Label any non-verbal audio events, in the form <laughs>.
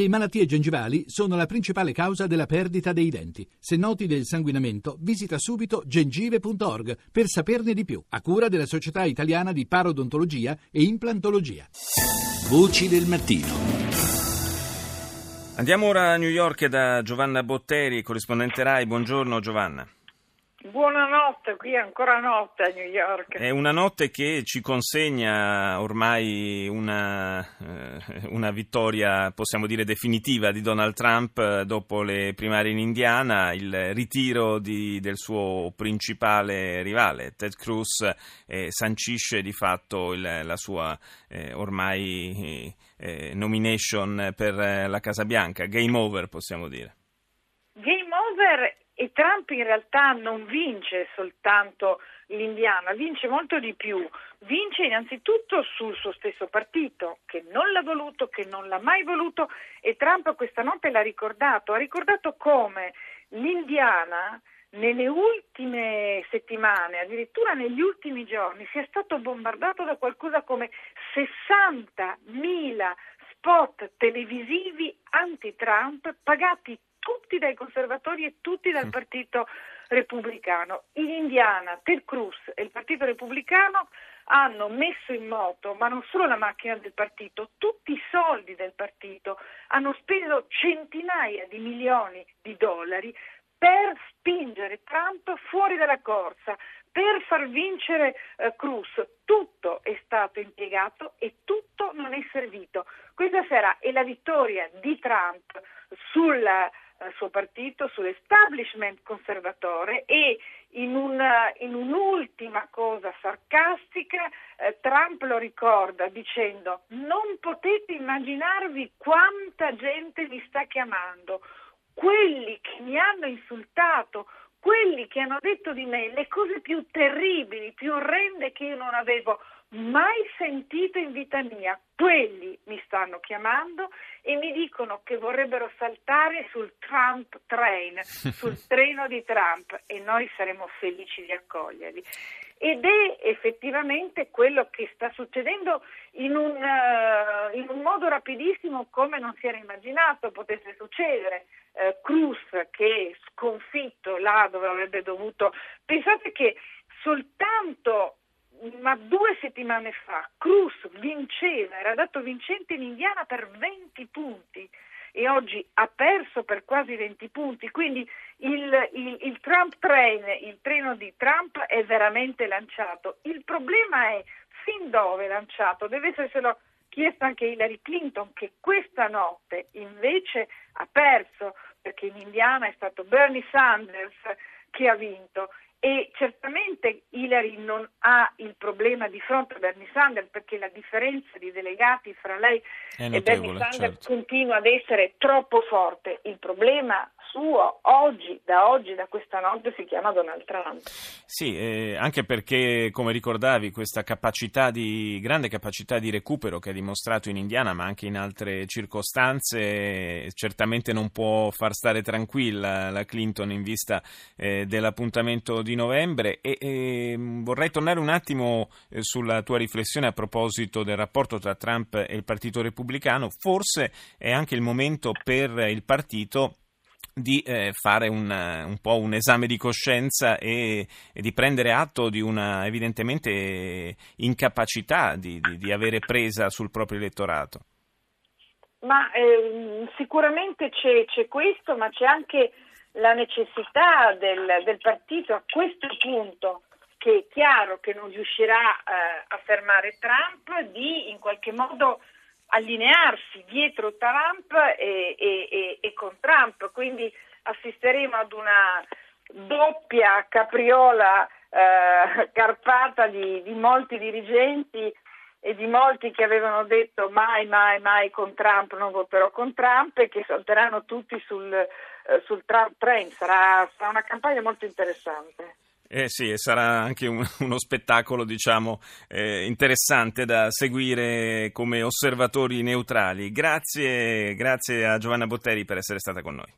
Le malattie gengivali sono la principale causa della perdita dei denti. Se noti del sanguinamento, visita subito gengive.org per saperne di più, a cura della Società Italiana di Parodontologia e Implantologia. Voci del mattino. Andiamo ora a New York da Giovanna Botteri, corrispondente RAI. Buongiorno Giovanna. Buonanotte, qui è ancora notte a New York. È una notte che ci consegna ormai una, eh, una vittoria, possiamo dire, definitiva di Donald Trump eh, dopo le primarie in Indiana, il ritiro di, del suo principale rivale, Ted Cruz, eh, sancisce di fatto il, la sua eh, ormai eh, nomination per la Casa Bianca. Game over, possiamo dire. E Trump in realtà non vince soltanto l'Indiana, vince molto di più. Vince innanzitutto sul suo stesso partito, che non l'ha voluto, che non l'ha mai voluto e Trump questa notte l'ha ricordato. Ha ricordato come l'Indiana nelle ultime settimane, addirittura negli ultimi giorni, sia stato bombardato da qualcosa come 60.000 spot televisivi anti-Trump pagati tutti dai conservatori e tutti dal Partito Repubblicano. In Indiana Ted Cruz e il Partito Repubblicano hanno messo in moto, ma non solo la macchina del partito, tutti i soldi del partito, hanno speso centinaia di milioni di dollari per spingere Trump fuori dalla corsa, per far vincere eh, Cruz. Tutto è stato impiegato e tutto non è servito. Questa sera è la vittoria di Trump sul suo partito, sull'establishment conservatore e in, una, in un'ultima cosa sarcastica eh, Trump lo ricorda dicendo non potete immaginarvi quanta gente mi sta chiamando, quelli che mi hanno insultato, quelli che hanno detto di me le cose più terribili, più orrende che io non avevo mai sentito in vita mia. Quelli mi stanno chiamando e mi dicono che vorrebbero saltare sul Trump train, <laughs> sul treno di Trump e noi saremo felici di accoglierli. Ed è effettivamente quello che sta succedendo in un, uh, in un modo rapidissimo come non si era immaginato potesse succedere. Uh, Cruz che è sconfitto là dove avrebbe dovuto... Pensate che soltanto ma due settimane fa Cruz vinceva, era dato vincente in Indiana per 20 punti e oggi ha perso per quasi 20 punti, quindi il, il, il, Trump train, il treno di Trump è veramente lanciato. Il problema è fin dove è lanciato, deve esserselo chiesto anche Hillary Clinton che questa notte invece ha perso perché in Indiana è stato Bernie Sanders che ha vinto e certamente Hillary non ha il problema di fronte a Bernie Sanders perché la differenza di delegati fra lei notevole, e Bernie Sanders certo. continua ad essere troppo forte. Il problema suo oggi, da oggi, da questa notte, si chiama Donald Trump. Sì, eh, anche perché, come ricordavi, questa capacità di, grande capacità di recupero che ha dimostrato in Indiana, ma anche in altre circostanze, certamente non può far stare tranquilla la Clinton in vista eh, dell'appuntamento di novembre e, e vorrei tornare un attimo eh, sulla tua riflessione a proposito del rapporto tra Trump e il Partito Repubblicano. Forse è anche il momento per il partito di eh, fare un, un, po' un esame di coscienza e, e, di prendere atto di una evidentemente incapacità di, di, di avere presa sul proprio elettorato. Ma eh, sicuramente c'è, c'è questo, ma c'è anche la necessità del, del partito a questo punto che è chiaro che non riuscirà eh, a fermare Trump, di in qualche modo allinearsi dietro Trump e, e, e, con Trump. Quindi assisteremo ad una doppia capriola eh, carpata di, di, molti dirigenti e di molti che avevano detto mai, mai, mai con Trump, non voterò con Trump e che salteranno tutti sul, eh, sul Trump train. Sarà, sarà una campagna molto interessante. Eh sì, e sarà anche un, <laughs> uno spettacolo, diciamo, eh, interessante da seguire come osservatori neutrali. Grazie, grazie a Giovanna Botteri per essere stata con noi.